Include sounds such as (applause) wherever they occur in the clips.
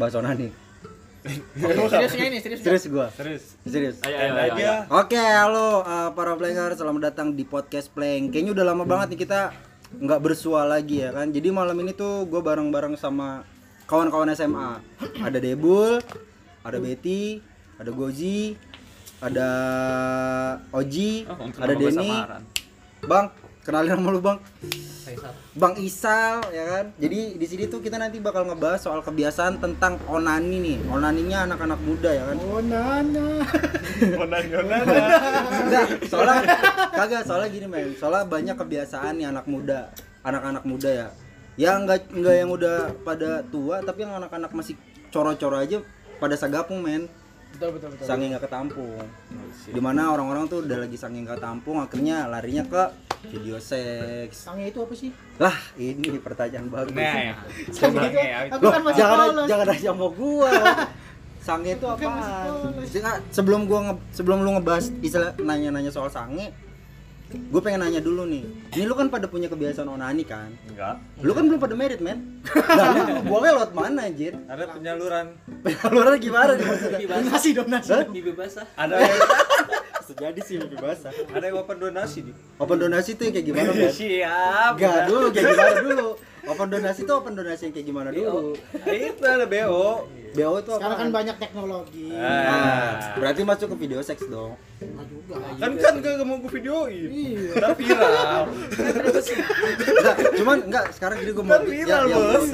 bahas onani. (laughs) Serius ini, serius. Serius gua. Serius. Serius. Ayo, ayo, Stand ayo, aja. ayo. Oke, halo uh, para player, selamat datang di podcast Plank. Kayaknya udah lama banget nih kita nggak bersua lagi ya kan. Jadi malam ini tuh gue bareng-bareng sama kawan-kawan SMA. Ada Debul, ada Betty, ada Gozi, ada Oji, Oh, ada Denny. Bang, kenalin nama lu bang. Faisal. Bang Isal ya kan. Jadi di sini tuh kita nanti bakal ngebahas soal kebiasaan tentang onani nih. Onaninya anak-anak muda ya kan. Oh, nana. Onana. Enggak, soalnya kagak soalnya gini men. Soalnya banyak kebiasaan nih anak muda, anak-anak muda ya. Ya enggak enggak yang udah pada tua tapi yang anak-anak masih coro-coro aja pada sagapung men. Betul, betul, betul. Sange nggak ketampung. Di mana orang-orang tuh udah lagi sange nggak tampung akhirnya larinya ke video seks. Sange itu apa sih? Lah, ini pertanyaan bagus. Nah, Sange itu, Sange, aku Loh, kan masih jangan polos. jangan nanya sama gua. (laughs) Sange itu. Jangan, sebelum gua nge- sebelum lu ngebahas istilah nanya-nanya soal sange, gue pengen nanya dulu nih. Ini lu kan pada punya kebiasaan onani kan? Enggak. Lu kan belum pada merit, men. (laughs) Lah, lu buangnya lewat mana, anjir? Ada penyaluran. Penyaluran gimana nih maksudnya? Donasi, donasi. Basah. Ada Sejadi sih lebih basah. ada yang open donasi di. Open donasi tuh yang kayak gimana, men? Siap. Enggak dulu, kayak gimana dulu? Open donasi tuh open donasi yang kayak gimana dulu? Itu ada BO. BO itu? Sekarang kan banyak teknologi. Ah. Nah, berarti masuk ke video seks dong. Enggak juga. Kan kan gak mau gue videoin. Iya. Viral. Cuman enggak sekarang gini gue mau Kan viral, Bos.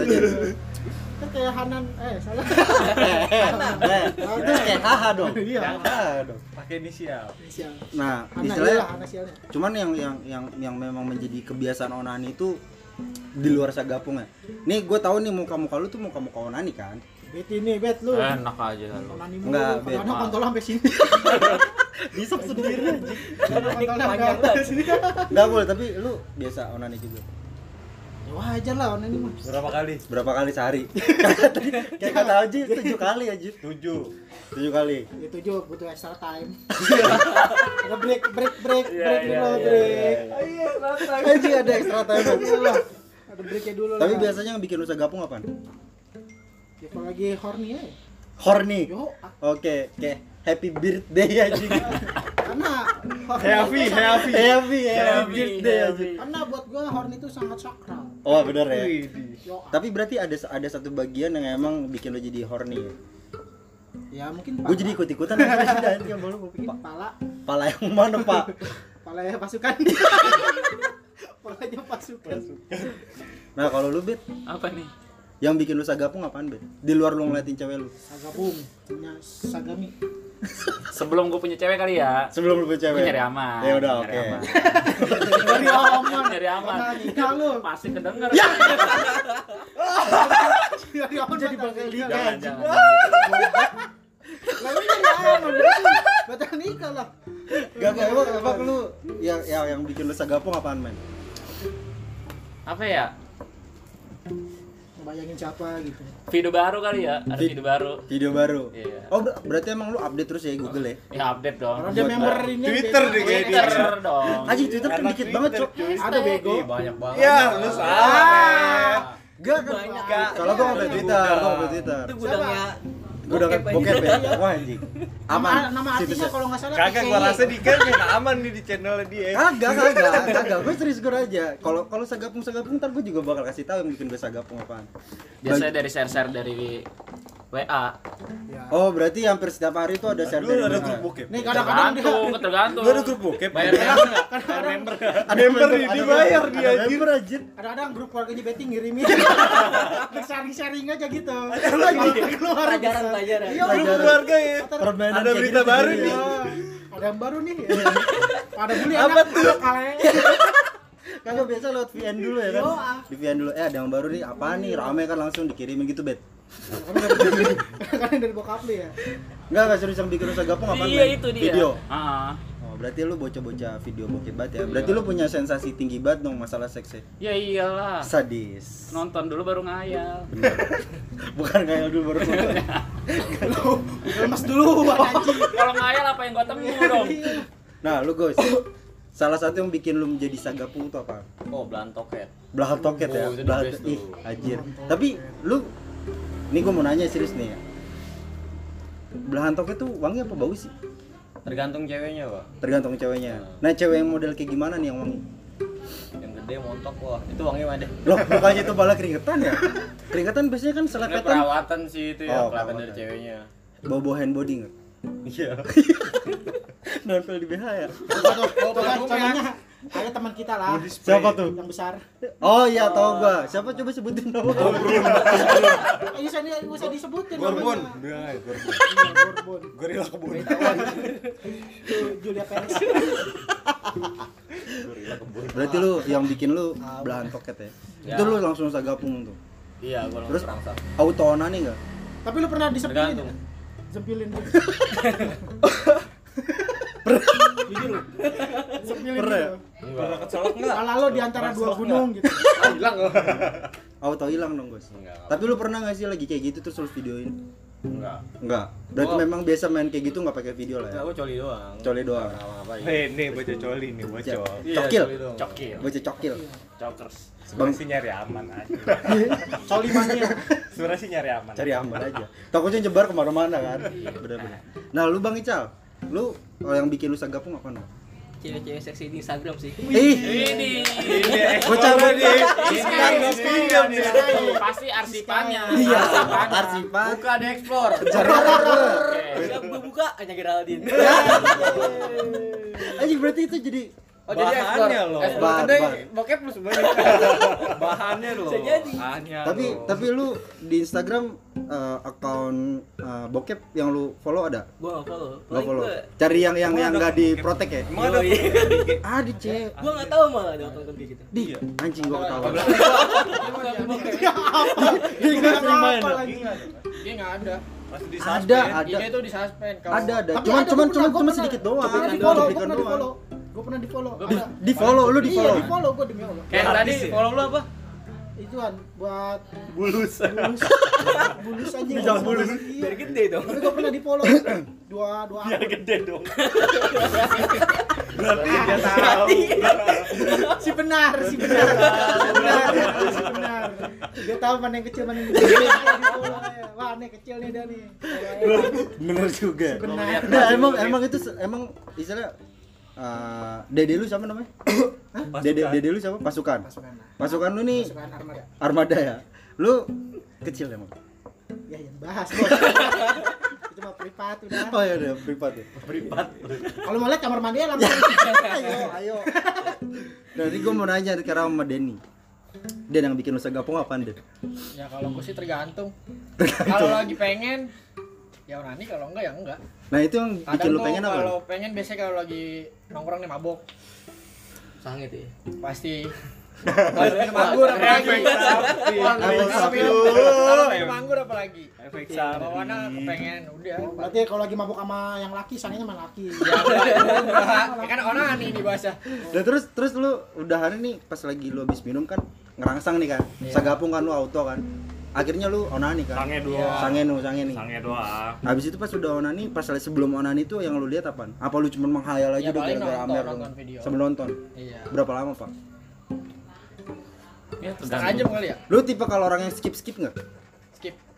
Kan kayak Hanan, eh salah. (laughs) Eh, itu kayak haha dong. Iya. Haha dong. Pakai inisial. Inisial. Nah, iya istilahnya sialnya. cuman yang yang yang yang memang menjadi kebiasaan onani itu di luar sagapung ya. Nih gue tahu nih muka-muka lu tuh muka-muka onani kan. Bet ini, bet lu. Enak aja lu. Onani Enggak. Bet. Kadang kontol sampai sini. (laughs) Bisa sendiri aja. Sampai sini. Enggak boleh, tapi lu biasa onani juga. Ya wajar lah onani mah. Berapa kali? Berapa kali sehari? (laughs) Kayak kata Aji, tujuh kali aja. Tujuh. Tujuh kali. Ya tujuh butuh extra time. (laughs) Ada break, break, break, Iya, break iya, dulu, iya, break. Iya, rata. Aji ada extra time. Iya lah. Ada breaknya dulu lah. Tapi biasanya yang bikin lu sagapung apaan? Ya kalau lagi horny ya. Horny. Yo, Oke, kayak happy birthday aja. (laughs) karena Heavy, heavy. happy, happy Happy, birthday aja. happy. Karena buat gua horny itu sangat sakral. Oh, bener ya. Tapi berarti ada ada satu bagian yang emang bikin lo jadi horny. ya? ya mungkin Gue jadi ikut-ikutan aja (laughs) yang baru gue pikir. pala, Pala yang mana, Pak? pala ya pasukan. (laughs) Palanya pasukan. Nah, kalau lu, Bet, Apa nih? yang bikin lu sagapung apaan, Bet? Di luar lu ngeliatin cewek lu. Sagabung punya sagami. Sebelum gue punya cewek kali ya. Sebelum lu punya cewek. Gue nyari aman. Ya udah, Nyari oke. aman. Dari aman. Nyari aman. Nikah lu. Pasti kedenger. Dari aman Jadi bakal nikah. nikah. Jangan, jangan. Lalu dari aman batal nikah lah. Gak, gak, emang, emang lu yang, yang, yang bikin lu sagapung apaan, men? Apa ya? Bayangin siapa gitu. Video baru kali ya? Ada Vid- video baru. Video baru. Iya. Oh, ber- berarti emang lu update terus ya Google ya? Ya update dong. Orang dia member ini Twitter deh kayak dia. Twitter dong. Aji Twitter kan dikit banget, Cok. Ada bego. Ih, banyak banget. Ya, lu salah. Gak? Banyak. Kalau gua update Twitter, gua update Twitter. Itu gudangnya Gue udah bokep ya? Wah anjing. Nama, Aman. nama artisnya Situsnya. kalau nggak salah Kagak gua rasa di kan aman nih di channelnya dia. Kagak, kagak, kagak. Gue serius gue aja. Kalau kalau sagapung sagapung ntar gue juga bakal kasih tahu yang bikin gue sagapung apaan. biasanya dari share-share dari WA. Ya. Oh berarti hampir setiap hari itu ada share dari ada grup bokep. Nih kadang-kadang dia Tergantung. Lu ada grup bokep. Bayar member nggak? Bayar member. Ada Member nih, ada dia bayar ada dia, anjir. member anjir. kadang-kadang grup keluarganya Betty ngirimin (laughs) sharing-sharing aja gitu lagi keluar Pelajaran, pelajaran. iya Grup keluarga ya. Permainan Ada berita gitu baru jadi. nih. Iya. ada yang baru nih (laughs) ada beli Apa anak tuh? (laughs) Kagak biasa lewat VN dulu ya kan? Ah. Di VN dulu. Eh ada yang baru nih. Apa nih? Rame kan langsung dikirimin gitu, Bet. Yang dari bokap lu ya Enggak, enggak serius yang bikin lu sagapung apaan? Iya itu dia. Video. Ah. Oh, berarti lu bocah-bocah video bokep banget ya. Berarti lu punya sensasi tinggi banget dong masalah seks ya. Ya iyalah. Sadis. Nonton dulu baru ngayal. Bener. (laughs) Bukan ngayal dulu baru nonton. lu lemas dulu anjing Kalau ngayal apa yang gua temu dong? Nah, lu guys. Salah satu yang bikin lu menjadi sagapung itu apa? Oh, belan toket. Belahan toket ya. Oh, Belahan ih, tuh. anjir. Tapi lu Ini gue mau nanya serius nih ya. Belahan tokek tuh wangi apa bau sih? Tergantung ceweknya, Pak. Tergantung ceweknya. Nah, cewek yang model kayak gimana nih yang wangi? Yang gede montok wah, itu wangi mana? Loh, bukannya itu malah keringetan ya? Keringetan biasanya kan Karena selepetan perawatan sih itu ya, Oh, perawatan dari ceweknya. bau-bau hand body nggak? Iya. (laughs) Nempel di BH ya? Tuh, kan ada teman kita lah Siapa tuh? yang besar. Oh iya, tahu gua. Siapa coba sebutin nama? Eh, bisa di bisa disebutin. Gorbon. namanya. Bilang aja Gorbon. Iya, Gorbon. Gorila kebun. Julia Perez. Gorila kebun. Berarti lu yang bikin lu belahan toket ya? Ya. Itu lu langsung sagapung tuh. Iya, gua Terus langsung rangsang. auto onani enggak? Tapi lu pernah disempilin? Tergantung. Sempilin gitu. (laughs) Jujur lu. Pernah ya? Enggak kecolok enggak? Malah lo di antara dua gunung gitu. Ah, hilang. Auto hilang dong. Enggak. Tapi lu pernah nggak sih lagi kayak gitu terus lu videoin? Enggak. Enggak. Berarti Oh. memang biasa main kayak gitu nggak pakai video lah ya? Enggak, gua coli doang. Coli doang. Apa Eh, nih bocah coli nih, bocah. Iya, Cokil. Cokil. Bocah cokil. Chokers. Sebenarnya sih nyari aman aja. (laughs) Coli mania. Sebenarnya sih nyari aman. Cari aman aja. Takutnya nyebar ke mana-mana kan? Bener-bener. Nah, lu Bang Ical, lu kalau yang bikin lu sagapung apa nih? cewek-cewek seksi di Instagram sih. Ih, Ini. bocah bocah. Pasti arsipannya. Iya, Arsipan. Buka di explore. Buka hanya Geraldine. Anjing berarti itu jadi Oh. Bahannya loh. Bahan, kedai bahan. bokep lu sebenarnya. (laughs) Bahannya loh. Bisa jadi. Bahannya. tapi loh. tapi lu di Instagram eh, akun eh, bokep yang lu follow ada? Gue gak follow. Gak follow. gue Cari yang yang yang enggak diprotek ya? Emang (laughs) ada. Ah, di cek. gue gak tahu malah ada akun kayak gitu. Di anjing gua ketawa. (laughs) Dia nggak apa lagi. Dia enggak ada. Pasti di Ada, suspend. ada. Dia tuh di suspend kalau Ada ada. Cuman cuman gua cuman gua sedikit doang. Gua Cuplikan follow, doang. pernah di follow. Gua pernah di follow. Di, di follow lu di Iya, follow. di follow gua demi Allah. kayak tadi Artis ya? follow lu apa? Ituan buat bulus. bulus. bulus aja. Bijak bulus. Iya. Biar gede dong. Tapi gua pernah di follow. Dua dua Biar akun. gede dong. Berarti dia tahu. Si benar, si benar. Si benar, si benar. Dia tahu mana yang kecil, mana yang gede. Wah, nih kecil nih dia nih. Bener juga. Si benar. Nah, emang emang itu emang istilah eh, dede lu siapa namanya? (coughs) Hah? Dede dede lu siapa? Pasukan. Pasukan lah. Pasukan lu nih Pasukan armada. armada ya. Lu kecil emang. Ya, yang bahas, Bos. (laughs) Itu mah privat udah. Oh ya udah privat ya. Kalau mau lihat kamar mandi ya langsung. (laughs) Ayo, ayo. Dari gua mau nanya sekarang sama Denny. Den yang bikin lu segapung apaan, Den? Ya kalau gue sih tergantung. Kalau lagi pengen ya onani kalau enggak ya enggak. Nah, itu yang bikin Kadang lu tuh pengen apa? kalau pengen biasanya kalau lagi nongkrong nih mabok Sangit ya. pasti (laughs) kalau minum anggur apalagi. Efek Kalau sapi. minum kalau minum anggur apalagi. Efek Bawaannya sapi. kepengen udah. Berarti kalau lagi mabuk sama yang laki, sananya sama laki. (laughs) Ya, ya kan onani nih bahasa. Nah, terus terus lu udah hari nih pas lagi lu habis minum kan ngerangsang nih kan. Iya. Sagapung kan lu auto kan. Akhirnya lu onani kan. Sange doang. Sange nu, sange nih. Sange doang. Habis itu pas udah onani, pas sebelum onani itu yang lu lihat apaan? Apa lu cuma menghayal aja Ya, udah paling gara-gara Amer nonton video. Sebelum nonton. Iya. Berapa lama, Pak? Ya, Setengah jam kali ya? Lu tipe kalau orang yang skip-skip nggak?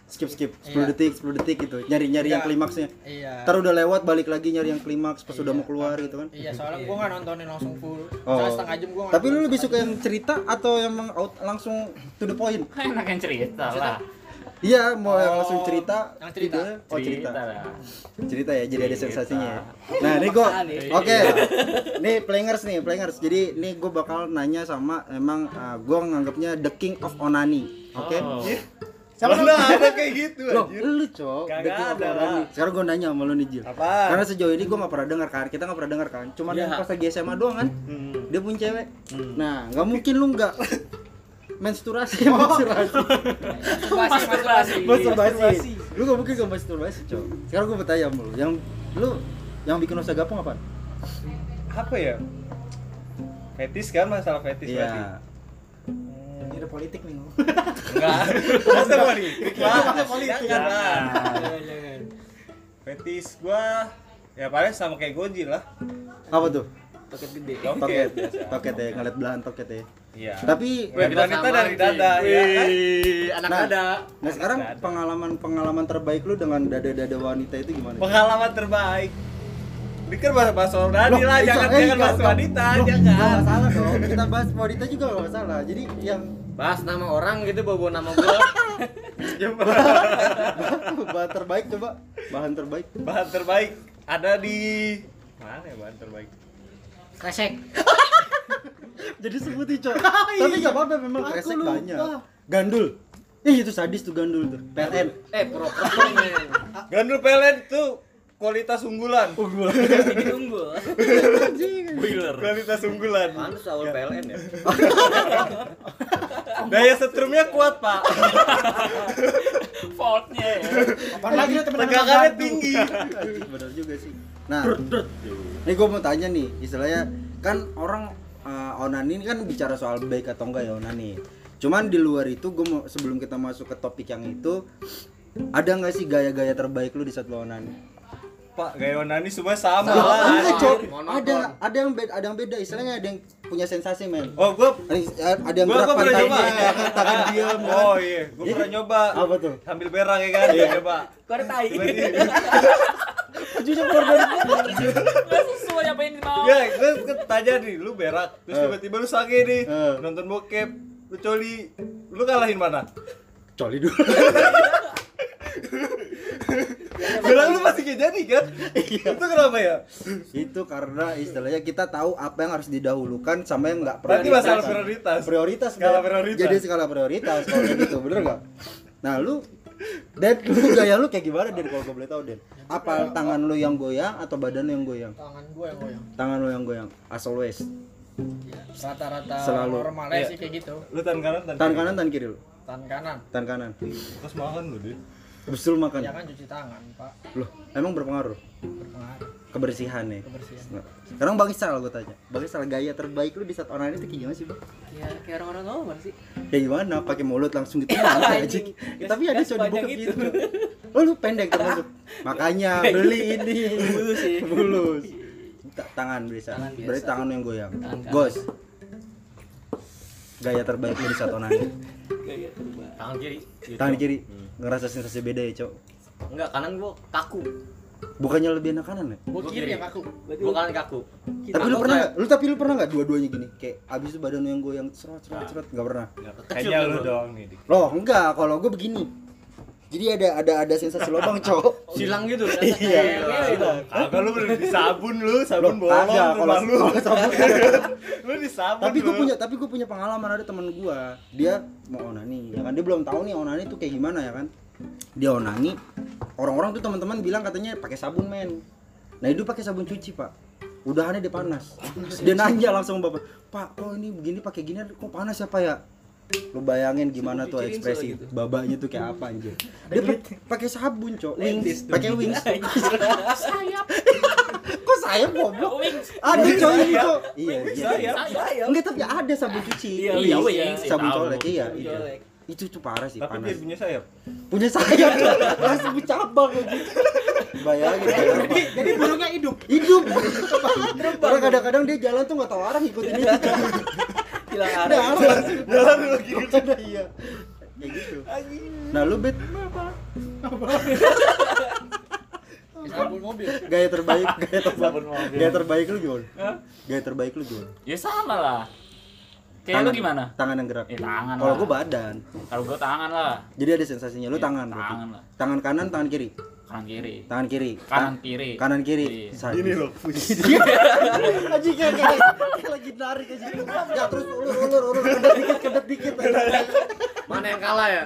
Skip. Skip skip 10 Iya. detik, 10 detik gitu. Nyari-nyari yang Iya. klimaksnya. Iya. Ntar udah lewat balik lagi nyari yang klimaks pas udah Iya. mau keluar gitu kan. Iya, soalnya gua nggak nontonin langsung full. Oh. Soalnya setengah jam gua nggak Tapi lu lebih suka yang cerita atau emang out, langsung to the point? (laughs) Enak yang cerita lah. Iya, mau yang Oh, langsung cerita. yang cerita. videonya- Oh, cerita. lah. Cerita ya, jadi ada Cerita. sensasinya ya. Nah, ini Apaan nih? Oke. Nih players nih, players. Jadi nih gua bakal nanya sama emang uh, gua nganggapnya the king of onani. Oke? Oh. Siapa Mana ada kayak gitu Loh, anjir. lu cok, Kagak of ada. onani. Sekarang gua nanya sama lu nih, Jil. Apa? Karena sejauh ini gua nggak pernah dengar kan, kita nggak pernah dengar kan. Cuman Iya. yang pas lagi SMA doang kan, Hmm. dia punya cewek. Hmm. Nah, nggak mungkin lu nggak menstruasi, (laughs) menstruasi, Masturbasi, masturbasi. masturbasi. Lu nggak mungkin gak masturbasi, cok. Sekarang gua bertanya sama lu, yang lu yang bikin lu sagapung apa? Apa ya? Fetis kan masalah fetis berarti. Politik nih. Enggak. (laughs) Masa politik? Masa politik. Jangan lah. Jangan. Fetis gua ya paling sama kayak Goji lah. Apa tuh? Toket gede. Toket, toket ya, ngeliat belahan toket ya. Iya. Tapi wanita dari dada ya kan? Anak Nah. ada. Nah sekarang pengalaman-pengalaman terbaik lu dengan dada-dada wanita itu gimana? Pengalaman terbaik. Ini kan bahas bahas soal Dani lah, jangan jangan bahas wanita, jangan. masalah dong. Kita bahas wanita juga nggak masalah. Jadi yang Bahas nama orang gitu bawa nama gua. (laughs) bahan terbaik coba bahan terbaik. Bahan terbaik ada di mana ya bahan terbaik? Kresek. (laughs) Jadi sebutin cok. (laughs) Tapi nggak apa-apa memang Aku kresek banyak. Gandul. Ih itu sadis tuh gandul tuh. PLN. Eh, pura-pura men. Gandul PLN itu kualitas unggulan. Bikin unggul. Boiler. Kualitas unggulan. Pantes awal PLN ya. (laughs) Daya setrumnya kuat, Pak. Faultnya ya. Apaan lagi lu temen-temen Tegangannya tinggi. Benar juga sih. Nah, ini gue mau tanya nih, istilahnya kan orang uh, onani ini kan bicara soal baik atau enggak ya onani. Cuman di luar itu gue mau sebelum kita masuk ke topik yang itu ada nggak sih gaya-gaya terbaik lu di saat lu onani? Pak, gaya onani semua sama Nah, lah. enggak, Cok. Ada ada yang beda, ada yang beda. Istilahnya ada yang punya sensasi, men. Oh, gua Ada ada yang Gua- gerak gua pernah nyoba. kan, (laughs) tangan diam. kan. Oh iya, gua Iya. pernah nyoba. Apa tuh? Sambil berak ya kan, Iya. coba. Kok ada tai? (laughs) Bajunya keluar dari Gak sesuai apa yang mau. Ya, gue gue tanya nih, lu berak, terus Eh. tiba-tiba lu sange nih, Eh. nonton bokep, lu coli, lu kalahin mana? coli dulu. (laughs) (laughs) Bilang lu masih kayak jadi kan? Iya. Itu kenapa ya? itu karena istilahnya kita tahu apa yang harus didahulukan sama yang nggak Berarti prioritas. masalah prioritas. prioritas Skala kan? prioritas. jadi skala prioritas kalau kayak gitu bener nggak nah lu Dan lu gaya lu kayak gimana Den kalau gue boleh tahu Den? Apa tangan lu yang goyang atau badan lu yang goyang? Tangan gue yang goyang. Tangan lu yang goyang. As always. Rata-rata Selalu. normalnya Iya. sih kayak gitu. Lu tangan kanan, tangan, kanan, tangan kiri lu. Tangan kanan. Tangan kanan. Terus makan lu, Betul makan. Ya kan cuci tangan, Pak. Loh, emang berpengaruh Berpengaruh kebersihan nih. kebersihan. Nah, Sekarang Bang Isal gue tanya. Bang Isal gaya terbaik lu di saat online itu kayak gimana sih, Bang? Ya kayak orang-orang normal sih. Kayak gimana? Pakai mulut langsung gitu (laughs) aja. Ya, tapi ada panjang dibuka itu. gitu. Oh, lu pendek termasuk. Makanya (laughs) beli ini. Bulus sih. Bulus. Ta- Tangan bisa. Tangan biasa. Berarti tangan yang goyang. Tangan. Gos. Gaya terbaik lu di saat online. (laughs) Terbaik. Tangan kiri. gitu. Tangan kiri. Ngerasa sensasi beda ya, Cok. Enggak, kanan gua kaku. Bukannya lebih enak kanan ya? Gue Gua kiri kiri. yang aku. Berarti Gua kanan kaku. Tapi lu pernah kayak- nggak? Lu tapi lu pernah nggak dua-duanya gini? Kayak abis itu badan lu yang goyang cerot cerot cerot nggak pernah. Kayaknya lu gua. doang nih. Loh, enggak, kalau gue begini. Jadi ada ada ada sensasi lobang, (laughs) Cok. Silang gitu. Iya. Kagak lu udah di sabun lu, sabun bolong kagak, lu kalau (laughs) malu. kalau sabun (laughs) Lu di sabun. tapi gue lu. punya tapi gue punya pengalaman ada teman gue dia mau onani ya kan dia belum tahu nih onani tuh kayak gimana ya kan dia onani orang-orang tuh teman-teman bilang katanya pakai sabun men nah itu pakai sabun cuci pak udahannya dia panas dia nanya langsung sama bapak pak kok ini begini pakai gini kok panas ya pak ya lu bayangin gimana tuh ekspresi gitu. babanya tuh kayak apa anjir dia pa- pakai sabun cok wings pakai wings (laughs) kok sayap goblok ada coy ini cok iya iya Sayap. Enggak tapi ada sabun cuci. Iya, iya, Wings. iya. sabun colek iya, iya. colek. Itu tuh parah sih Tapi panas. dia punya sayap. Punya sayap langsung bercabang gitu. Bayangin bayangin. Jadi burungnya hidup. Hidup. Orang kadang-kadang dia jalan tuh nggak tahu arah ngikutin itu. Hilang Ada arah. arah. Jalan lagi ada iya. Kayak gitu. Nah, lu bet (laughs) Sabun mobil. gaya terbaik, (laughs) gaya terbaik. Sabun mobil. Gaya terbaik lu gimana? Gaya terbaik lu gimana? Ya sama lah. Kayak lu gimana? Tangan yang gerak. Eh tangan Kalau gua badan. Kalau gua tangan lah. Jadi ada sensasinya. Lu tangan. berarti. Tangan lah. Tangan kanan, tangan kiri. Kanan kiri. Tangan kiri. Kanan kiri. Kanan kiri. Iya. Ini loh. Aji (laughs) kayak kayak kayak lagi narik aja. Ya terus ulur ulur ulur kedet dikit kedet dikit. Mana yang kalah ya?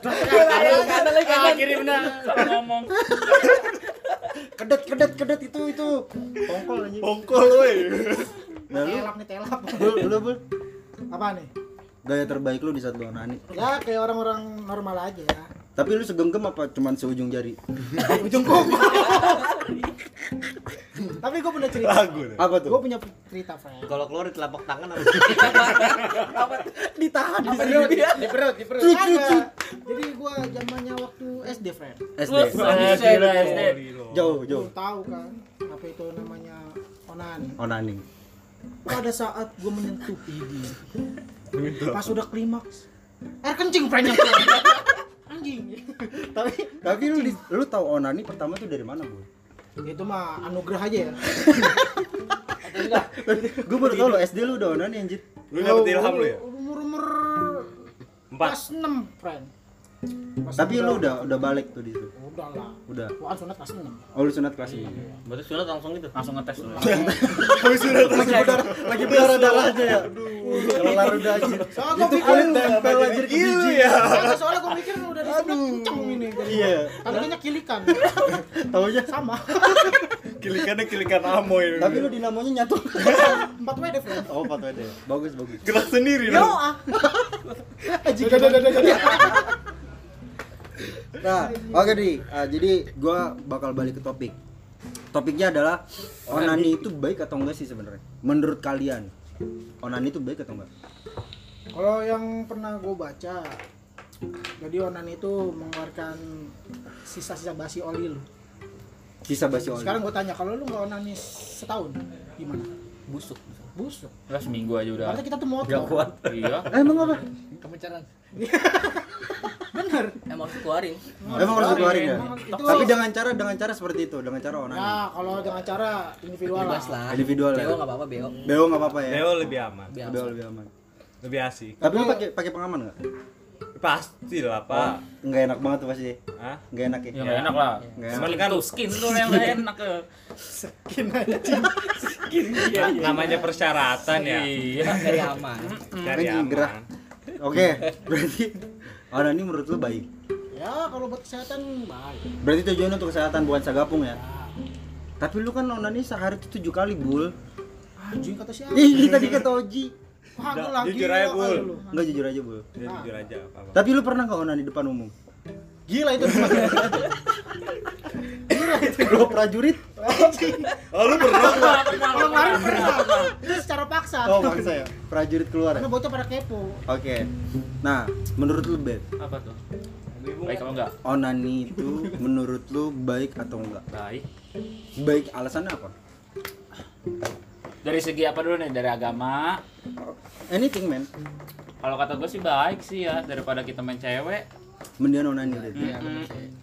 Kanan lagi kanan. kiri benar. Ngomong. Kedet kedet kedet itu itu. Tongkol aja. Bongkol woi. Nah Telap nih telap. lu lu Bul, Apa nih? gaya terbaik lu di saat lu onani. Ya kayak orang-orang normal aja ya. Tapi lu segenggam apa cuman seujung jari? (laughs) Ujung kuku. Tapi gue punya cerita. Lagu deh. Apa Gue tuh? punya cerita, Fred. Kalau keluar di telapak tangan apa? Ditahan di perut, di perut, di perut. Jadi gue zamannya waktu SD, Fred. SD. SD. Jauh jauh. Lu tahu kan apa itu namanya onan. Onani. pada saat gue menyentuh ini pas udah klimaks air kencing prank yang keluar anjing. (laughs) Tapi tapi lu di- lu tahu onani pertama tuh dari mana bu? Itu mah anugerah aja ya. (laughs) Gue baru tahu lo SD lu udah onani anjir. Lu dapet ilham lu ya? umur umur Empat. 6 friend Tapi lu udah udah balik tuh di situ? Udah lah. Udah. Sunat kelas 6 oh lu sunat kelas ini Berarti sunat langsung gitu. Langsung ngetes dulu. (laughs) lagi berdarah. darahnya ya. Kelar udah anjir Soalnya kulit mikir tempel anjir ke biji. ya. Soalnya, soalnya gue mikir udah disunat kenceng ini. Jadi Iya. Tapi kayaknya kilikan. Taunya? Sama. (laughs) Kilikannya kilikan amo ini. tapi lu dinamonya nyatu. 4 WD friend oh 4 WD bagus bagus. Gerak sendiri Yo dong. (laughs) ah. Nah, oke di. Ah, jadi gua bakal balik ke topik. Topiknya adalah onani itu baik atau enggak sih sebenarnya? Menurut kalian, onani itu baik atau enggak? Kalau yang pernah gue baca Jadi onan itu mengeluarkan sisa-sisa basi oli lu Sisa basi oli. Sekarang gue tanya, kalau lu nggak onani setahun Gimana? Busuk. Busuk Udah seminggu aja udah. Berarti kita tuh motor Gak kuat. Iya. Eh, emang apa? (laughs) Bener Emang harus keluarin. emang harus dikeluarin ya? Itu- Tapi dengan cara dengan cara seperti itu, dengan cara onani. Ya kalau dengan cara individual lah. Individual ya? Beo nggak apa-apa beo. Beo enggak apa-apa ya? Neo lebih aman. Beo lebih aman. Lebih asik. Tapi lu pakai pakai pengaman enggak? Pasti lah, Pak. Enggak enak banget tuh pasti. Hah? Enggak enak ya? Ya nggak enak lah. Nggak enak. Cuman kan Tuh skin tuh yang nggak enak ya. namanya persyaratan ya. Iya. Dari aman. Gerah. aman. Oke, berarti onani menurut lu baik. Ya kalau buat kesehatan baik Berarti tujuannya untuk kesehatan bukan sagapung ya? Tapi lu kan onani sehari itu tujuh kali bul. Anjing kata siapa? Ih tadi kata Oji. Wah gue Udah, lagi jujur aja, gila Bul. Enggak jujur aja bul. Ya, jujur aja apa Tapi lu pernah nggak onani depan umum? Gila itu (laughs) Lu prajurit? Oh, lu pernah? Kalau kemarin pernah Itu secara paksa Oh maksa ya. Prajurit keluar. Karena ya? bocah pada kepo Oke. Nah, menurut lu Bet, Apa tuh? Baik apa enggak? onani itu menurut lu baik atau enggak? Baik. Baik alasannya apa? Dari segi apa dulu nih? Dari agama. Anything man. Kalau kata gue sih baik sih ya daripada kita main cewek. Mendingan onani deh. Iya bener sih.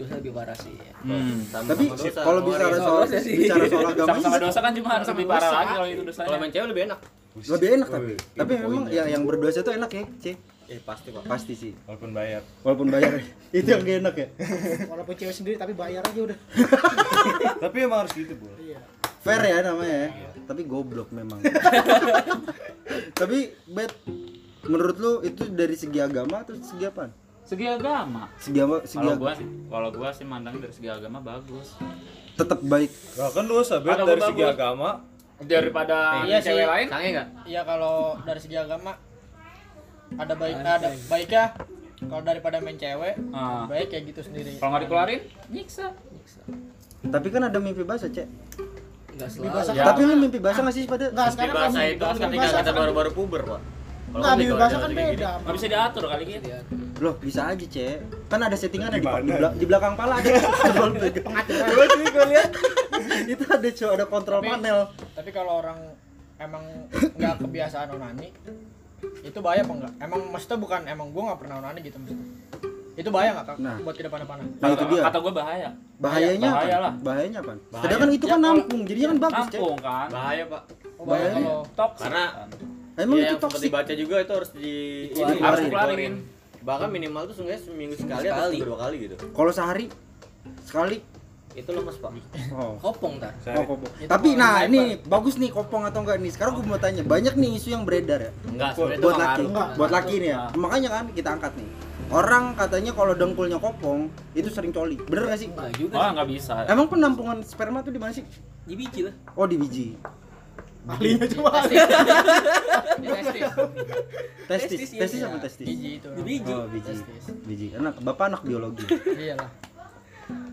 Dosa lebih parah sih. Hmm. Tapi kalau bicara soal Dosa sih. bicara soal agama Sama-sama sih, dosa kan cuma harus lebih parah lagi kalau itu dosanya. Kalau main cewek lebih enak. lebih enak tapi. Tapi memang ya yang berdosa itu enak ya, Cek. Eh pasti kok. Pasti sih. Walaupun bayar. Walaupun bayar. (laughs) itu yang gak enak ya. Walaupun cewek sendiri tapi bayar aja udah (laughs) Tapi emang harus gitu, Bu. Iya Fair ya namanya ya. Tapi goblok memang. (laughs) Tapi bet menurut lu itu dari segi agama atau segi apa? Segi agama. Segi apa? Segi Kalau agama. gua sih, kalau gua sih mandangnya dari segi agama bagus. Tetap baik. Nah, kan dosa, Bet, Kata dari gua segi bagus. agama. Daripada Iya cewek sih. lain. Sange enggak? Iya kalau dari segi agama ada baik ada baiknya kalau daripada main cewek Ah. baik kayak gitu sendiri. Kalau nggak dikeluarin, nyiksa. Tapi kan ada mimpi basah, Cek. Enggak Mimpi selalu. basah Ya. Tapi lu mimpi basah nggak sih pada? Enggak sekarang bahasa kan itu kan mimpi ketika basah kita baru-baru puber, Pak. Kalau Enggak, kan mimpi basah kan beda Nggak bisa diatur kali gitu. Loh, bisa aja, Cek. Kan ada settingan di, di, bela- di belakang pala ada (laughs) kontrol Pengaturan sih lihat. itu ada cow, ada kontrol Tapi- panel. Tapi kalau orang emang nggak kebiasaan onani itu bahaya apa enggak? Emang maksudnya bukan emang gua nggak pernah onani gitu maksudnya. Itu bahaya nggak kak? Nah. Buat ke depan-depan. Nah, itu dia. Kata gua bahaya. Bahayanya Bahaya apa? Bahayanya apa? Bahaya. Sedangkan itu Ya, kan nampung, jadinya kan bagus, Cek. Kampung kan. Bahaya, Pak. Oh, bahaya kalau Toxic. Karena Emang ya, itu toksik. dibaca juga itu harus di Harus dikeluarin. Bahkan minimal tuh seenggaknya seminggu sekali atau Sekali. seminggu dua kali gitu. Kalau sehari sekali Itu lemes, Pak. oh. Kopong tar. Oh, kopong. Itu Tapi nah ini bagus nih kopong atau enggak nih. Sekarang gue mau tanya, banyak nih isu yang beredar ya Enggak, buat nggak laki. ngaruh. Buat laki nih ya. Nah. Makanya kan kita angkat nih. Orang katanya kalau dengkulnya kopong itu sering coli. Bener gak sih? Enggak juga. Oh, sih. nggak bisa. Emang penampungan sperma tuh di mana sih? Di biji lah. Oh di biji. ahlinya cuma. (laughs) Testis. Testis, iya. Testis apa testis? Biji itu. Di biji. Oh biji. Testis. Biji. Anak bapak anak biologi. Iyalah.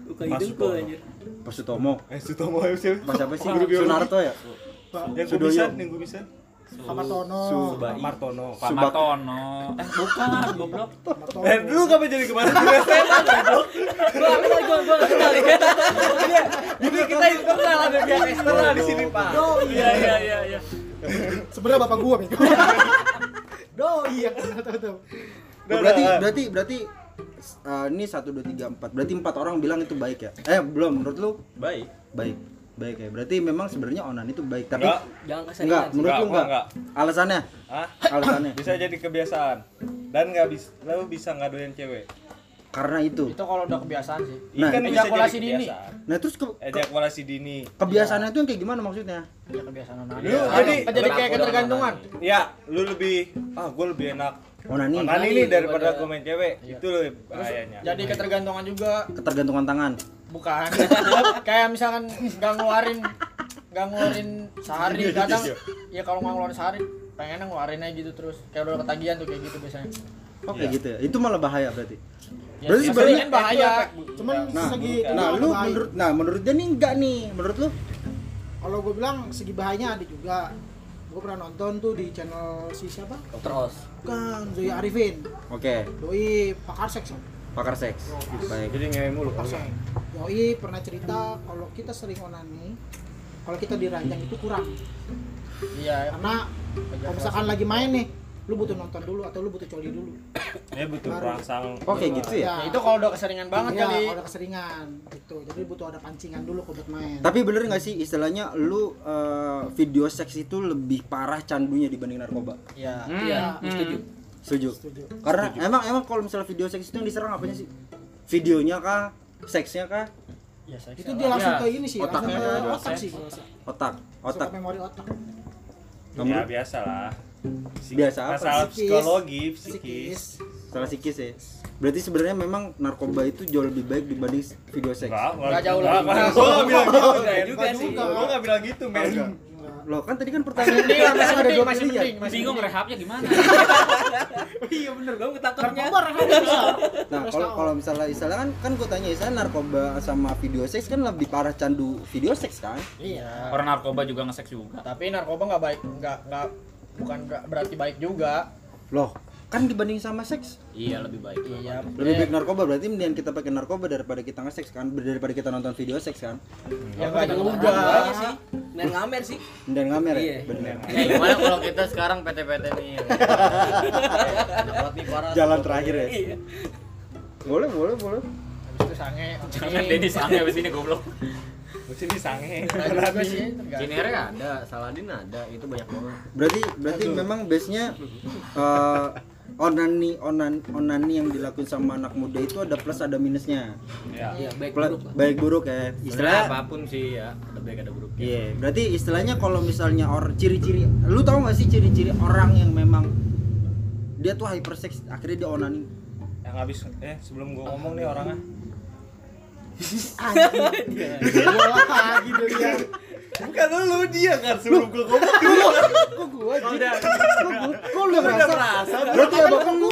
Bukan Mas hidung tuh Sutomo. anjir. Pas Sutomo. Eh, Sutomo siapa? Pas apa sih? Guru biologi. Sunarto ya? Yang gue Sudoyo. bisa, yang gue bisa. Pamatono. Su- Martono Pak Martono. Eh bukan, goblok. Eh, dulu kamu jadi ke mana dulu SMA Gua gua gua gua kenal ya. Jadi kita internal ada pihak eksternal di sini, Pak. Iya iya iya iya. Sebenarnya bapak gua, Miko. Do, iya kan tahu tahu. Udah, berarti berarti berarti uh, ini satu dua tiga empat berarti empat orang bilang itu baik ya eh belum menurut lu Baik. baik baik ya berarti memang sebenarnya onan itu baik tapi Enggak. Jangan keseringan. enggak sih. menurut Enggak, lu enggak enggak. alasannya Hah? alasannya bisa jadi kebiasaan dan nggak bisa lo bisa ngaduin cewek karena itu. Itu kalau udah kebiasaan sih. Nah, jadi ejakulasi dini. kebiasaan. Nah terus ke, ke- ejakulasi dini. kebiasaannya itu yang kayak gimana maksudnya? Ya kebiasaan onani. Lu jadi- jadi kayak ketergantungan. ya lu lebih ah gue lebih enak onani. onani nih daripada daripada- gue main cewek. Iya. itu lebih bahayanya. Jadi ketergantungan juga. Ketergantungan tangan. Bukan. (laughs) kayak misalkan nggak ngeluarin nggak ngeluarin sehari kadang ya kalau nggak ngeluarin sehari pengennya ngeluarin aja gitu terus. Kayak udah ketagihan tuh kayak gitu biasanya. Oh kayak gitu ya? Itu malah bahaya berarti ya, Berarti sebenarnya bahaya Cuman nah segi nah lu bahaya. menurut nah menurut dia nih enggak nih menurut lu Kalau gue bilang segi bahayanya ada juga. Gue pernah nonton tuh di channel si siapa? Dokter Os. Bukan, Zoe Arifin. oke Doi pakar seks. Pakar seks baik jadi ngewe mulu Pakar seks. Doi pernah cerita kalau kita sering onani, kalau kita diranjang itu kurang. iya Karena kalau misalkan lagi main nih, lu butuh nonton dulu atau lu butuh coli dulu. dia butuh perangsang oh kayak gitu ya Ya, itu kalau udah keseringan banget Iya, kali kalau udah keseringan gitu. Jadi butuh ada pancingan dulu kok buat main. Tapi bener nggak sih istilahnya lu eh, video seks itu lebih parah candunya dibanding narkoba? ya Iya, Hmm. setuju. Setuju. Setuju. Karena emang emang kalau misalnya video seks itu yang diserang apanya sih? Videonya kah? Seksnya kah? ya seks itu dia langsung Ya, ke ini sih, langsung otaknya ke ada otak sih. Otak, Langsung otak. ke memori otak. Kamu ya biasa lah biasa apa? masalah Psikis. psikologi psikis Psikis. Salah psikis ya. Berarti sebenarnya memang narkoba itu jauh lebih baik dibanding video seks. Enggak, Nggak jauh enggak, lebih. enggak. Gua enggak bilang gitu, juga sih. Gua enggak bilang gitu, men. Enggak. Loh kan tadi kan pertanyaan Ini masih ada dua masih pilihan. masih Bingung rehabnya gimana? (laughs) Iya bener, gua ketangkepnya. Nah, kalau kalau misalnya istilah kan kan gue tanya istilah narkoba sama video seks kan lebih parah candu video seks kan? iya Orang narkoba juga nge-seks juga. tapi narkoba nggak baik nggak nggak bukan berarti baik juga Loh, kan dibanding sama seks Iya lebih baik. iya lebih baik narkoba berarti mendingan kita pakai narkoba daripada kita nge-seks kan daripada kita nonton video seks kan ya nggak juga Juga sih. Main ngamer sih. dan ngamer ya Iya. bener Ya, gimana kalau kita sekarang PT-PT nih? (laughs) Dapat nih parah. jalan terakhir ya Iya. boleh boleh boleh habis itu sange Jangan Denny sange abis ini goblok. Gua sini sange. Juga sih tergantung. Cinere ada, Saladin ada, itu banyak banget. berarti berarti memang base nya eh, onani onan onani yang dilakukan sama anak muda itu ada plus ada minusnya Ya. Iya, baik Plus- buruk. Pak. baik buruk ya Sebenarnya istilah apa pun sih ya, ada baik ada buruknya. Iya, berarti istilahnya kalau misalnya or ciri-ciri, lu tahu nggak sih ciri-ciri orang yang memang dia tuh hypersex akhirnya dia onani. Yang habis eh sebelum gua ngomong nih orangnya. Lagi dia. Bukan lu dia kan sebelum gua ngomong. Kok gua sih? Kok lu ngerasa? Berarti ya bakal lu.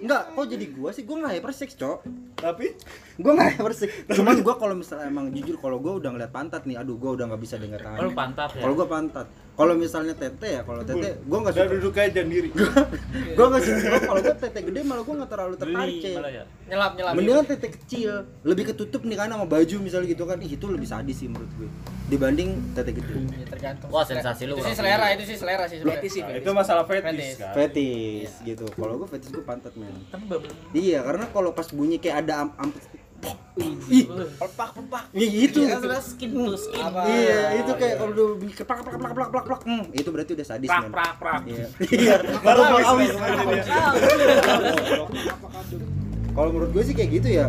Enggak, kok jadi gua sih? Gua nggak hypersex, Cok. Tapi Gua nggak hypersex. Cuman gua kalau misalnya emang jujur kalau gua udah ngeliat pantat nih, aduh gua udah nggak bisa dengar Oh, lu tangan. pantat ya. Kalau gua pantat. Kalau misalnya tete ya, kalau tete gua nggak udah suka. duduk aja diri. (laughs) Gua nggak suka. Kalau gua tete gede malah gua nggak terlalu tertarik, Cek. ya. nyelap nyelap Mendingan tete kecil, lebih ketutup nih kan sama baju misalnya gitu kan. Ih, itu lebih sadis sih menurut gue. Dibanding tete gede. Ya, tergantung Wah, sensasi lu itu sih selera itu sih selera sih sebenarnya. Fetis sih, fetis. itu masalah Fetis. fetis kan. Fetis gitu. Kalau gue fetis gue pantat men. Iya, karena kalau pas bunyi kayak ada am, am Ih, Pepak pepak. iya gitu. skin to skin. Apa? Iya, itu kayak kalau udah bunyi keplak keplak keplak keplak keplak keplak. Hmm, itu berarti udah sadis Prak men. prak prak. Iya. Iya. Baru mau awis. Kalau menurut gue sih kayak gitu ya.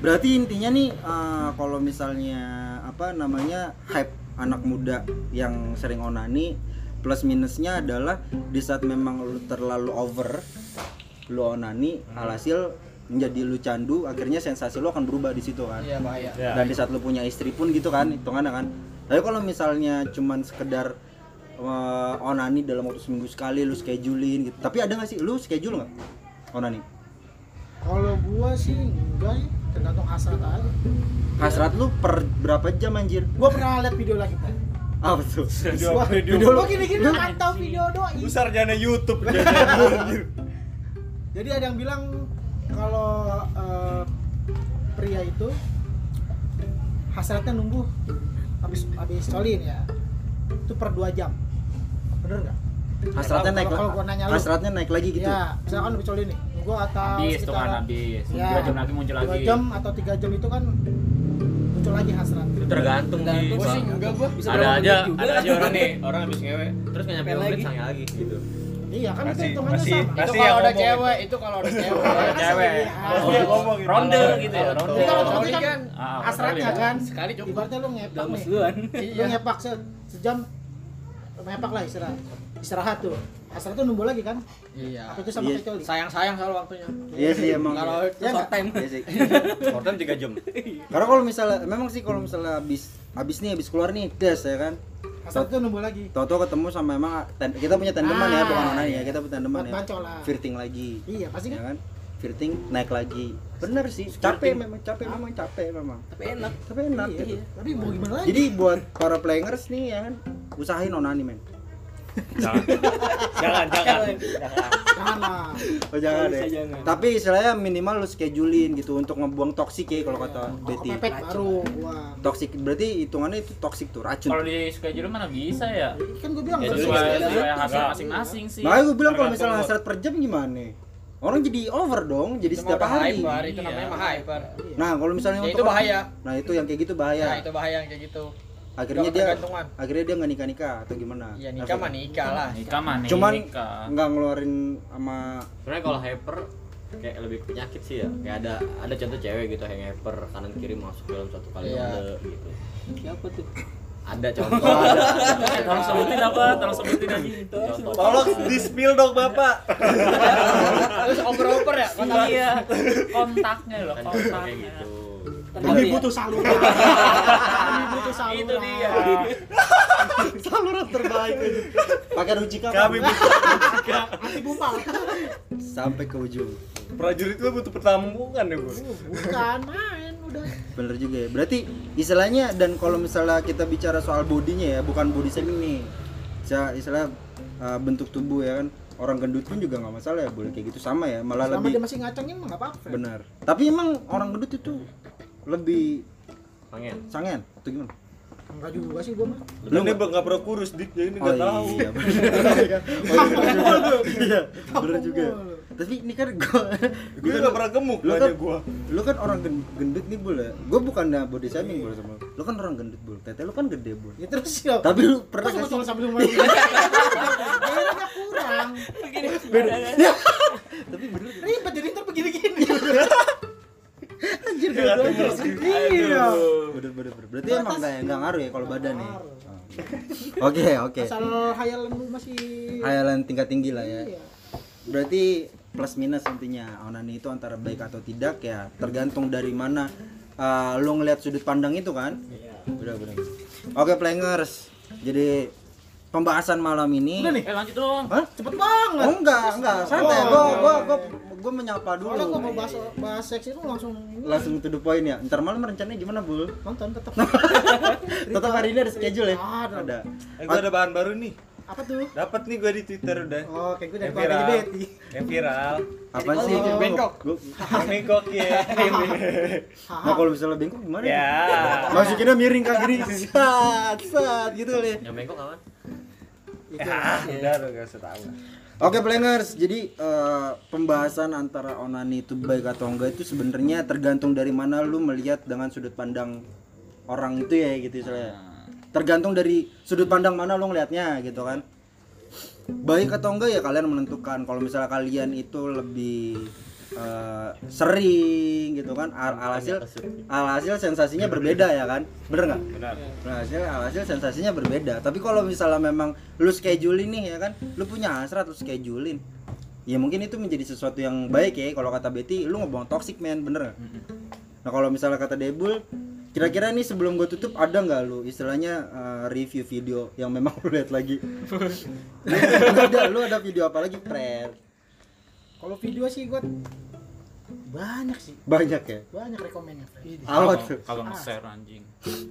Berarti intinya nih eh, kalau misalnya apa namanya hype anak muda yang sering onani plus minusnya adalah di saat memang lu terlalu over lu onani alhasil menjadi lu candu akhirnya sensasi lu akan berubah di situ kan Iya bahaya. Ya. dan di saat lu punya istri pun gitu kan hitungannya kan tapi kalau misalnya cuman sekedar eh, onani dalam waktu seminggu sekali lu schedulein gitu tapi ada nggak sih lu schedule nggak onani Kalau gua sih enggak ya, tergantung hasrat aja. hasrat lu per berapa jam anjir Gua pernah lihat video lagi, Pak. Apa tuh? Video Wah, video. Gua gini-gini mantau video doi. Lu sarjana YouTube. (laughs) Jadi ada yang bilang kalau eh, pria itu hasratnya numbuh habis habis colin ya. Itu per 2 jam. Bener nggak? Hasratnya naik Kalau- kalau gua nanya lu. Hasratnya naik lagi gitu. Ya, misalkan habis colin nih. Gua atau habis tuh kan habis Ya. dua jam lagi muncul dua lagi jam atau tiga jam itu kan muncul lagi hasrat. Itu tergantung. Tergantung Gua sih enggak gua Bisa Ada aja, ada aja orang nih, orang habis ngewe, terus nggak nyampe menit lagi. sange lagi gitu. Iya kan itu Masih- hitungannya masih- sama. itu Pasti kalau ada cewek itu kalau ada cewek Ada cewek Oh, ngomong gitu. Ronde gitu ya, Kalau ronde. Kalau Coli coli kan kan, ah, hasratnya coli. kan sekali cukup ibaratnya lu ngepak nih. Lu iya ngepak se sejam ngepak lah istirahat. Istirahat tuh. Hasrat tuh numbuh lagi kan? iya Apa itu sama Iya. kayak coli? sayang sayang soal waktunya Iya sih emang. kalau Ya Short time. Iya sih. Kortem 3 jam. (laughs) Karena kalau misalnya memang sih kalau misalnya habis habis nih habis keluar nih des ya kan. Hasrat tuh numbuh lagi. Toto ketemu sama emang ten- kita punya tandeman ya, Ah, bukan online iya. ya. Kita punya tandeman ya. Flirting lagi. Iya, pasti Ya kan? kan? Flirting naik lagi. Bener sih. Capek memang, capek memang capek memang. Tapi enak. Tapi enak Iya, gitu. iya. Tapi mau gimana lagi? Jadi buat para players nih ya kan, usahain onani men. Jangan. Jangan, jangan. jangan lah. Oh jangan deh. jangan. Tapi istilahnya minimal lu schedulein gitu untuk ngebuang toksik ya kalau kata Kalau Betty. kepepet baru wah. Toksik berarti hitungannya itu toksik tuh racun. kalau di schedule mana bisa ya Kan gue bilang ya sesuai hasil masing-masing sih Makanya gue bilang kalau misalnya hasrat per jam gimana? Orang jadi over dong, jadi Itu setiap hari. hyper itu Iya. namanya mah hyper Nah, kalau misalnya ya untuk itu bahaya Nah, itu yang kayak gitu bahaya. nah itu bahaya yang kayak gitu akhirnya dia akhirnya dia nggak nikah nikah atau gimana? ya nikah mah nikah lah nikah mah nih Cuman nikah nggak ngeluarin sama Sebenarnya kalau hyper kayak lebih ke penyakit sih ya. Kayak ada ada contoh cewek gitu yang hyper kanan kiri masuk dalam satu kali Iya. ronde gitu. Siapa tuh? Ada contoh. ada. (laughs) Eh, tolong sebutin apa tolong sebutin aja Contoh. Tolong di spill dong Bapak. terus oper-oper ya kontak iya kontaknya loh Kan kontaknya gitu. Kami butuh saluran. (laughs) Kami butuh saluran. itu dia (laughs) saluran terbaik. Pakai ruci? Kami butuh Anti bumpal. sampai ke ujung. prajurit itu butuh pertambungan ya, Bu. Bukan main udah. Bener juga ya. Berarti istilahnya dan kalau misalnya kita bicara soal bodinya ya, bukan body shaming nih. Bisa istilah uh, bentuk tubuh ya kan. Orang gendut pun juga nggak masalah ya, boleh kayak gitu sama ya. Malah Selama lebih dia masih ngacangin mah enggak apa-apa. Benar. Tapi emang orang gendut itu lebih Pengen. sangen atau gimana? Enggak juga sih gua mah. Lu nih nggak pernah kurus dik, jadi ini nggak tahu. iya, bener. Iya, bener juga. Tapi ini kan gua, Gue nggak pernah gemuk Lu kan- gua. lu kan orang gen- gendut nih bul ya. Gua bukan body shaming bul sama lu. Lu kan orang gendut bul. Tete lu kan gede bul. Ya terus ya. Tapi lu pernah Terus gak cuma sih? sambil ngomong. Daerahnya kurang. Tapi bener. Ribet jadi ntar begini-gini. (laughs) Anjir Nggak gua terus. Iya. Bener bener bener. Berarti emang kayak nggak ngaruh ya kalau badan nih. Oke oke. Asal hayalan lu masih Hayalan tingkat tinggi lah ya. Iya. Berarti plus minus intinya onani itu antara baik atau tidak ya tergantung dari mana uh, lu ngelihat sudut pandang itu kan. Bener bener. Oke players. Jadi pembahasan malam ini. Udah nih. eh lanjut dong Hah? Cepet banget. Oh enggak, enggak, santai. Oh, Gua iya, gua iya. gua gua menyapa dulu. Soalnya gua mau bahas bahas seks itu langsung Langsung to the point ya. Ntar malam rencananya gimana, Bul? nonton tetap. Tetap hari ini ada schedule ya? Ada. Ada. Eh, gua ada bahan baru nih. Apa tuh? Dapat nih gua di Twitter udah. Oh, kayak gue dari keluarga viral. Betty. Yang viral. Apa sih? Oh. Bengkok. Yang bengkok ya. Nah, kalau misalnya bengkok gimana? Ya. Masukinnya miring ke kiri. Sat, sat gitu kali. Yang bengkok kawan? Itu. Ah, udah lu gak usah tahu. Oke, planners. Jadi eh, pembahasan antara onani itu baik atau enggak itu sebenarnya tergantung dari mana lu melihat dengan sudut pandang orang itu ya gitu istilahnya. Tergantung dari sudut pandang mana lu ngelihatnya gitu kan. Baik atau enggak ya kalian menentukan. Kalau misalnya kalian itu lebih eh, sering gitu kan, al- alhasil alhasil sensasinya berbeda ya kan, bener nggak? Benar. Alhasil, alhasil sensasinya berbeda. Tapi kalau misalnya memang lu schedulein nih ya kan, lu punya hasrat lu schedulein. Ya mungkin itu menjadi sesuatu yang baik ya. Kalau kata Betty, lu ngebuang toxic man, bener nggak? Nah kalau misalnya kata Debul, kira-kira nih sebelum gue tutup ada nggak lu istilahnya eh, review video yang memang (laughs) lu lihat lagi? (laughs) lu ada, lu ada video apa lagi, Fred? Kalau video sih gue banyak sih Banyak ya. banyak rekomennya. Apa Kalau- tuh? Kalau nge-share anjing.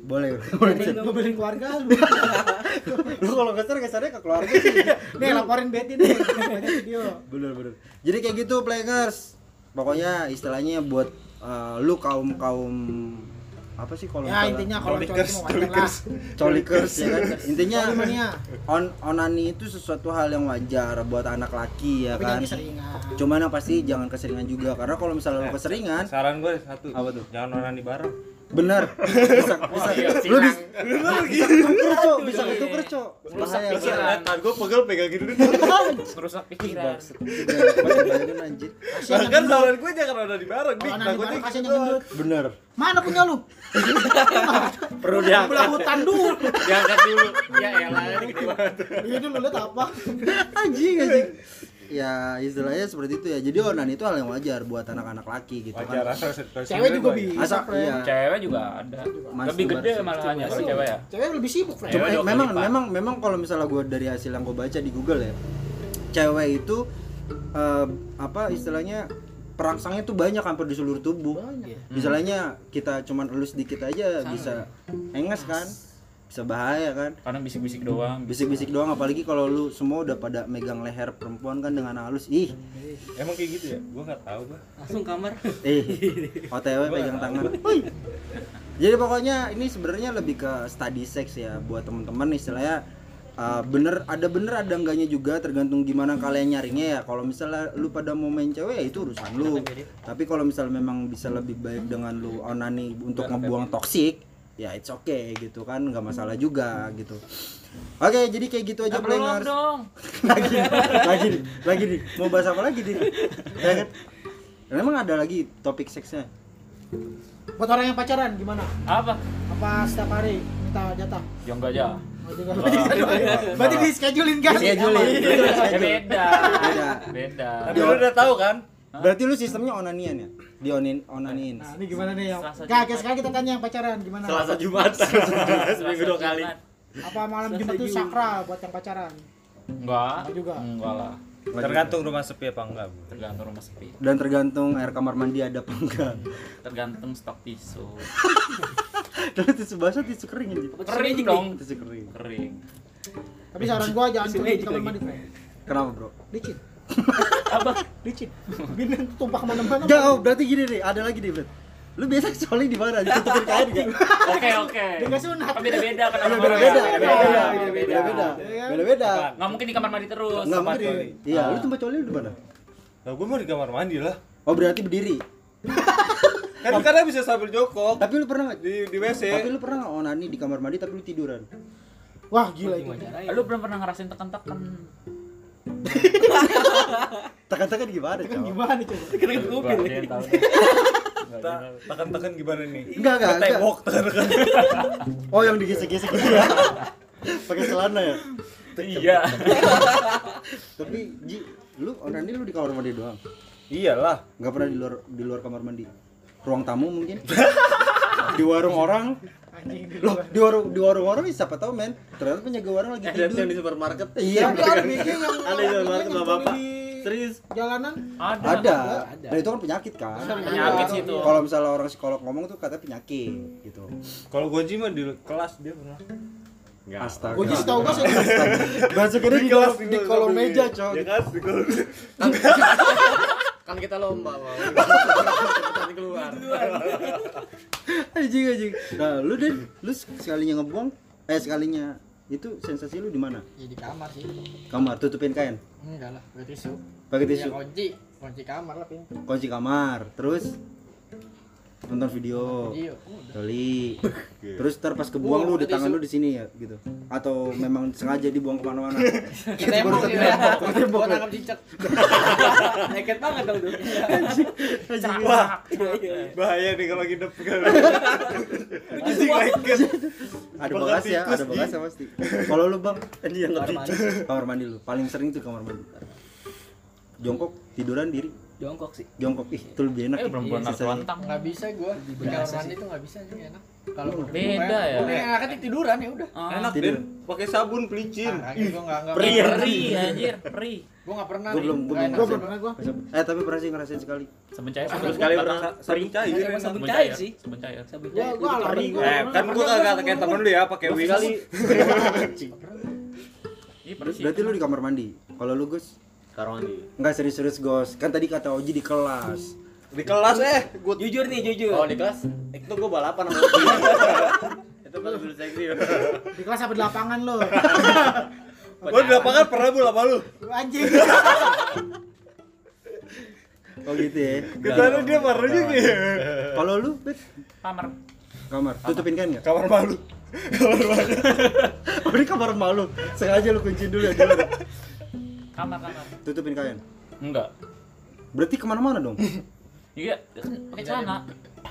Boleh. (laughs) ngobrolin keluarga lu (laughs) Lu kalau ngeser ngesernya ke keluarga sih. (laughs) nih laporin Betty nih banyak video bener bener jadi kayak gitu players pokoknya istilahnya buat eh, lu kaum kaum apa sih kalau ya intinya kalau Colikers, lah. Colikers ya kan? Intinya on onani itu sesuatu hal yang wajar buat anak laki ya tapi kan? cuman yang pasti jangan keseringan juga karena kalau misalnya lu keseringan Saran gue satu. Apa tuh? Jangan onani bareng. bener. Bisa bisa. lu bis- bisa ketuker cok. Bisa ketuker cok. Bahaya pikiran. Tangan gue pegel pegang gitu. Merusak pikiran. Bahkan saran gue jangan onani bareng. Dik, kalau nanti takutnya gitu yang gendut. Bener. Mana punya lu (laughs) Perlu belah diangkat. hutan dulu Diangkat dulu. Ya elah, ini gede banget. ini lu lihat apa (laughs) anjing anjing ya istilahnya seperti itu ya jadi onan itu hal yang wajar buat anak-anak laki gitu Wajar kan asal cewek juga bisa Asal- iya. Cewek juga ada. Mas Lebih gede sih. malahannya kalau Iya. cewek ya. cewek lebih sibuk Cewek Cuma, memang lipat. memang memang kalau misalnya gue dari hasil yang gue baca di Google ya cewek itu eh, apa istilahnya perangsangnya tuh banyak hampir di seluruh tubuh. Misalnya kita cuman elus dikit aja bisa enges kan bisa bahaya kan. Kadang bisik-bisik doang. bisik-bisik doang apalagi kalau lu semua udah pada megang leher perempuan kan dengan halus. Ih. Emang kayak gitu ya? Gue nggak tahu gue. Langsung kamar. eh OTW pegang tangan. Jadi pokoknya ini sebenarnya lebih ke study sex ya buat temen-temen istilahnya uh, bener ada bener ada enggaknya juga tergantung gimana kalian nyarinya ya. Kalau misalnya lu pada mau main cewek ya itu urusan lu. Tapi kalau misalnya memang bisa lebih baik dengan lu onani untuk ngebuang toksik ya it's okay gitu kan nggak masalah juga gitu. Oke jadi kayak gitu aja players (laughs) dong. lagi lagi nih lagi nih. Mau bahas apa lagi nih? Ya kan? Dan emang ada lagi topik seksnya? Buat orang yang pacaran gimana? Apa? apa setiap hari minta jatah Ya enggak aja. Oh, juga. (laughs) berarti di schedulein guys Schedulein. Ya beda. Beda. Beda. Tapi lu udah tahu kan? berarti lu sistemnya onanian ya di onin onaniin nah ini gimana nih Kak, Jumat. sekarang kita tanya yang pacaran gimana Selasa Jumat. (laughs) Seminggu dua kali. apa malam jumat itu sakral buat yang pacaran Enggak. Enggak juga. Enggak lah. Tergantung rumah sepi apa enggak, Bu. Tergantung rumah sepi. dan tergantung air kamar mandi ada apa enggak Tergantung stok tisu. (laughs) dan tisu basah tisu kering aja Kering dong. tisu kering Kering. tapi saran gua jangan magic di kamar mandi kenapa bro licin apa licin bintang tumpah ke mana-mana Enggak, oh, berarti gini nih, ada lagi nih, Bet. Lu biasa coli di mana? Ditutupin kain enggak? (laughs) Oke, oke. Dia nggak sunat. Beda-beda kan orang Beda-beda, beda-beda, Beda-beda. beda-beda. Iya. Beda-beda. Nggak mungkin di kamar mandi terus. Enggak mungkin. Iya, lu tempat coli lu di mana? Nah, gue mau di kamar mandi lah. Oh, berarti berdiri. (laughs) Kan karena bisa sambil jongkok Tapi lu pernah di di WC. Tapi lu pernah onani di kamar mandi tapi lu tiduran? wah gila itu Lu belum pernah ngerasain tekan-tekan. (laughs) Tekan-tekan gimana, kan Cok? gimana coba Kena kuping. Yang Tekan-tekan gimana nih? Enggak, enggak. Tembok tekan-tekan. Oh, yang digesek-gesek gitu (laughs) ya. Pakai celana ya. Iya. Tapi Ji, lu onani lu di kamar mandi doang. Iyalah. Enggak pernah di luar di luar kamar mandi. Ruang tamu mungkin. di warung orang. anjing di Loh, luar di warung di warung orang siapa tahu men. Ternyata penjaga warung lagi Ada yang tidur. di supermarket. Iya. ada BG yang Ada di supermarket yang di Serius. jalanan Ada. Ada. Dan itu kan penyakit kan. Penyakit sih itu. Kalau misalnya orang psikolog ngomong tuh katanya penyakit gitu. Kalau gue mah di kelas dia pernah. Enggak. Astaga. gue jadi tau gue sih Masukinnya di kelas di kolom meja, coy. Ya kan? Di kolom. Kan kita lomba, Bang. Cepetan keluar. Anjing anjing. Nah, lu deh, lu sekalinya ngebuang eh sekalinya itu sensasi lu di mana? ya di kamar sih Kamar tutupin kain, enggak lah pakai tisu pakai ya tisu, kunci kunci kamar lah pintu kunci kamar, terus nonton video, video Doli. Terus ntar pas kebuang lu di tangan lu di sini ya gitu. Atau memang sengaja dibuang ke mana-mana. (laughs) tembok Baru ya tembok, tembok. gua nangkap cicak (laughs) banget dong tuh. Wah, bahaya nih kalau nginep. (laughs) Anjing lengket. Ada bekas ya, ada Ji. bekasnya pasti. Kalau lu Bang, Ini yang kamar lebih. mandi kamar mandi lu paling sering tuh kamar mandi. Jongkok tiduran diri. Jongkok sih. jongkok ih itu lebih enak Eh perempuan Iya, narkontang. nggak bisa gua di kamar mandi tuh nggak bisa sih enak kalau Beda ya. Udah enaknya tiduran ya udah Ah, Enak Tidur. Pakai sabun pelicin. Ah, nggak nggak Perih, perih anjir, perih. gua nggak pernah nih. belum- Nggak belum pernah gua. eh tapi pernah sih ngerasain sekali Sabun cair. Terus sekali pernah sabun cair. Sabun cair sih. Sabun cair. Sabun cair. gua alami. Eh, kan gua kagak kayak temen lu ya pakai wig. Sekali. Iya, berarti lu di kamar mandi kalau lu Gus Kamar mandi. nggak serius-serius Gus kan tadi kata Oji di kelas Di kelas eh gua Jujur nih, jujur. Oh di kelas itu gue balapan sama Uji. (laughs) itu pas dulu seksi. Di kelas apa di lapangan lo? (laughs) gua di lapangan pernah bu sama lu. Anjing. (laughs) oh gitu ya Kita lu dia baru juga. ya. kalau lu Bet? Kamar. kamar tutupin kan nggak Kamar malu. oh ini kamar malu sengaja lu kunci dulu ya? Kamar, kamar. tutupin kain Enggak. berarti ke mana-mana dong (laughs) Iya, pakai celana.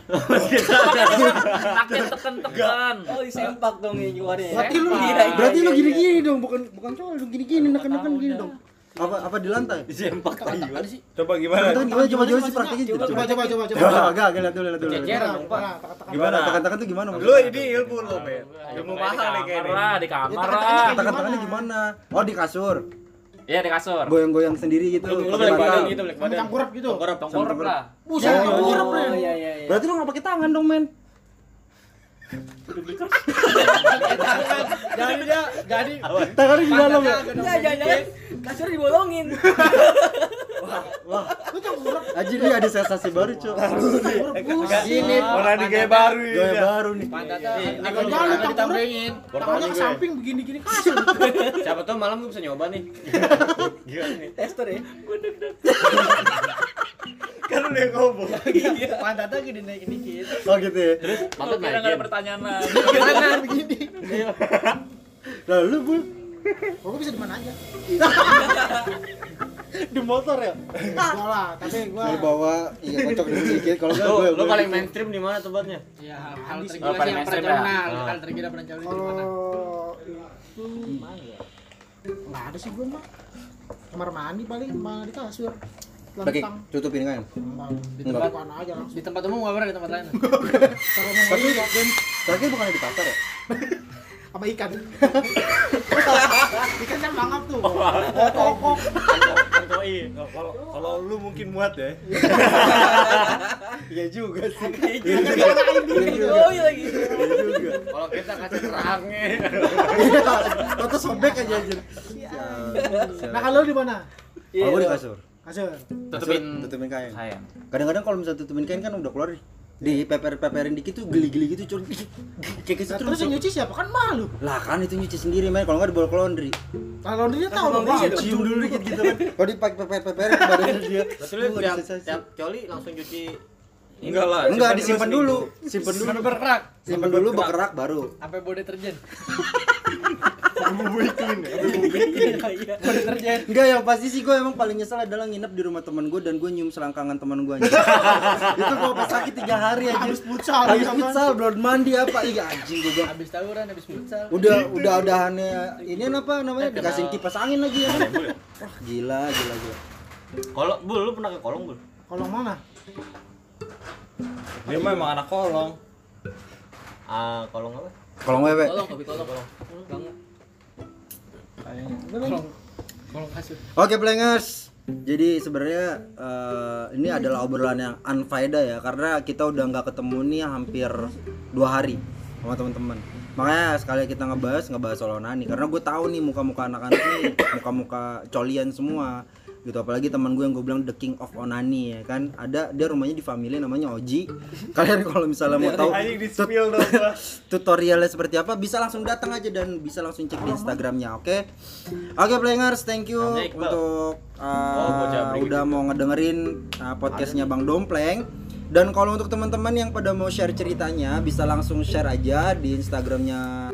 Makin (laughs) tekan-tekan. Oh, disempak dong ya keluarnya. ya. Berarti lu berarti lu gini-gini dong bukan bukan cowok lu gini-gini neken-neken gini dong apa apa di lantai Disempak lagi. Coba gimana? Tekan gimana coba coba sih praktekin Coba coba coba coba. coba coba agak agak lihat dulu lihat dulu. Gimana? tekan-tekan tuh gimana Lu ini ilmu lu, Ben. Ilmu mahal nih Kamar kayaknya. lah, di kamar tekan-tekan lah. tekan-tekannya gimana oh di kasur Iya, di kasur. goyang-goyang sendiri gitu Lu pakai balik badan gitu, balik badan. Tengkurap gitu. Tengkurap. Tengkorak lah. Buset, Oh. tengkurap, Oh, iya iya iya. berarti lu nggak pakai tangan dong men (laughs) jadi dia jadi tangannya di dalam ya Enggak, jangan-jangan kasur dibolongin. (laughs) wah aja dia ada sensasi baru cuy Ini orang di gaya baru ini. gaya baru nih. Pantatnya Ini ini kalau jalan tengkurap, ditambengin tangannya ke samping begini-gini kasar. (laughs) Siapa tahu malam gue bisa nyoba nih. (laughs) Tester ya. (laughs) Kan lu yang ngomong. pantatnya gini naikin dikit oh gitu ya. Pantat Kira nggak ada naikin. pertanyaan lagi. Tangan begini. lalu bul Oh, gua bisa di mana aja. (laughs) di motor ya Enggak lah, tapi gua Lu bawa iya kocok dikit kalau enggak Lu, gue lu paling mainstream di mana tempatnya? ya hal Di- tergila Oh, sih yang pernah mainstream ya? kenal Ah. hal tergila pernah jauh di mana itu Enggak ada sih gua mah. Kamar mandi paling malah di kasur. Lentang. tutupin kan di tempat mana aja langsung. di tempat umum nggak pernah di tempat lain (laughs) tapi terakhir bukan di pasar ya (laughs) sama ikan. (laughs) ikan kan mangap tuh. Kokok. Kantoi. Kalau kalau lu mungkin muat ya. iya juga sih Oh iya lagi. iya juga Kalau kita kasih terangnya. iya atau sobek aja anjir Nah, kalau di mana? kalau di kasur Kasur. Tutupin tutupin kain kain. kadang-kadang kalau misalnya tutupin kain kan udah keluar nih di peper-peperin dikit tuh geli-geli gitu cuy kayak gitu Nah, terus yang nyuci siapa? Kan malu. lah kan itu nyuci sendiri main kalau nggak dibawa ke laundry. Kalau dia tahu dong. Bang. cium dulu dikit gitu kan. Kalau dipakai peper-peperin ke badannya dia Betul tiap, tiap coli langsung cuci Enggak lah. enggak simpan disimpan dulu. Simpan dulu. Berkerak. Simpan dulu berkerak baru. Sampai body deterjen (laughs) Bumbu clean ya. Iya. deterjen Enggak yang pasti sih gue emang paling nyesel adalah nginep di rumah teman gue dan gue nyium selangkangan teman gue (laughs) itu gue pas sakit tiga hari aja Habis futsal, habis iya kan? futsal belum mandi apa iya anjing gue habis tawuran habis futsal udah udah udahannya ini apa namanya dikasih kipas angin lagi ya kan wah gila gila gila Kalau bul lu pernah ke kolong bul? Kolong mana? Dia mah emang anak kolong. Ah, kolong apa? kalau wewe Kolong, kopi kolong. Kolong kolong Oke Plengers, jadi sebenarnya eh, ini adalah obrolan yang unfaedah ya karena kita udah nggak ketemu nih hampir dua hari sama teman-teman. Makanya sekali kita ngebahas ngebahas soal onani karena gue tahu nih muka-muka anak-anak nih muka-muka colian semua gitu apalagi teman gue yang gue bilang the king of onani ya kan? Ada dia rumahnya di family namanya Oji. (laughs) Kalian kalau misalnya mau tahu gua. (laughs) tutorialnya seperti apa bisa langsung datang aja dan bisa langsung cek di Instagramnya oke? Oke players thank you untuk uh, Oh, udah mau ngedengerin uh, podcastnya Bang Dompleng. Dan kalau untuk teman-teman yang pada mau share ceritanya bisa langsung share aja di Instagramnya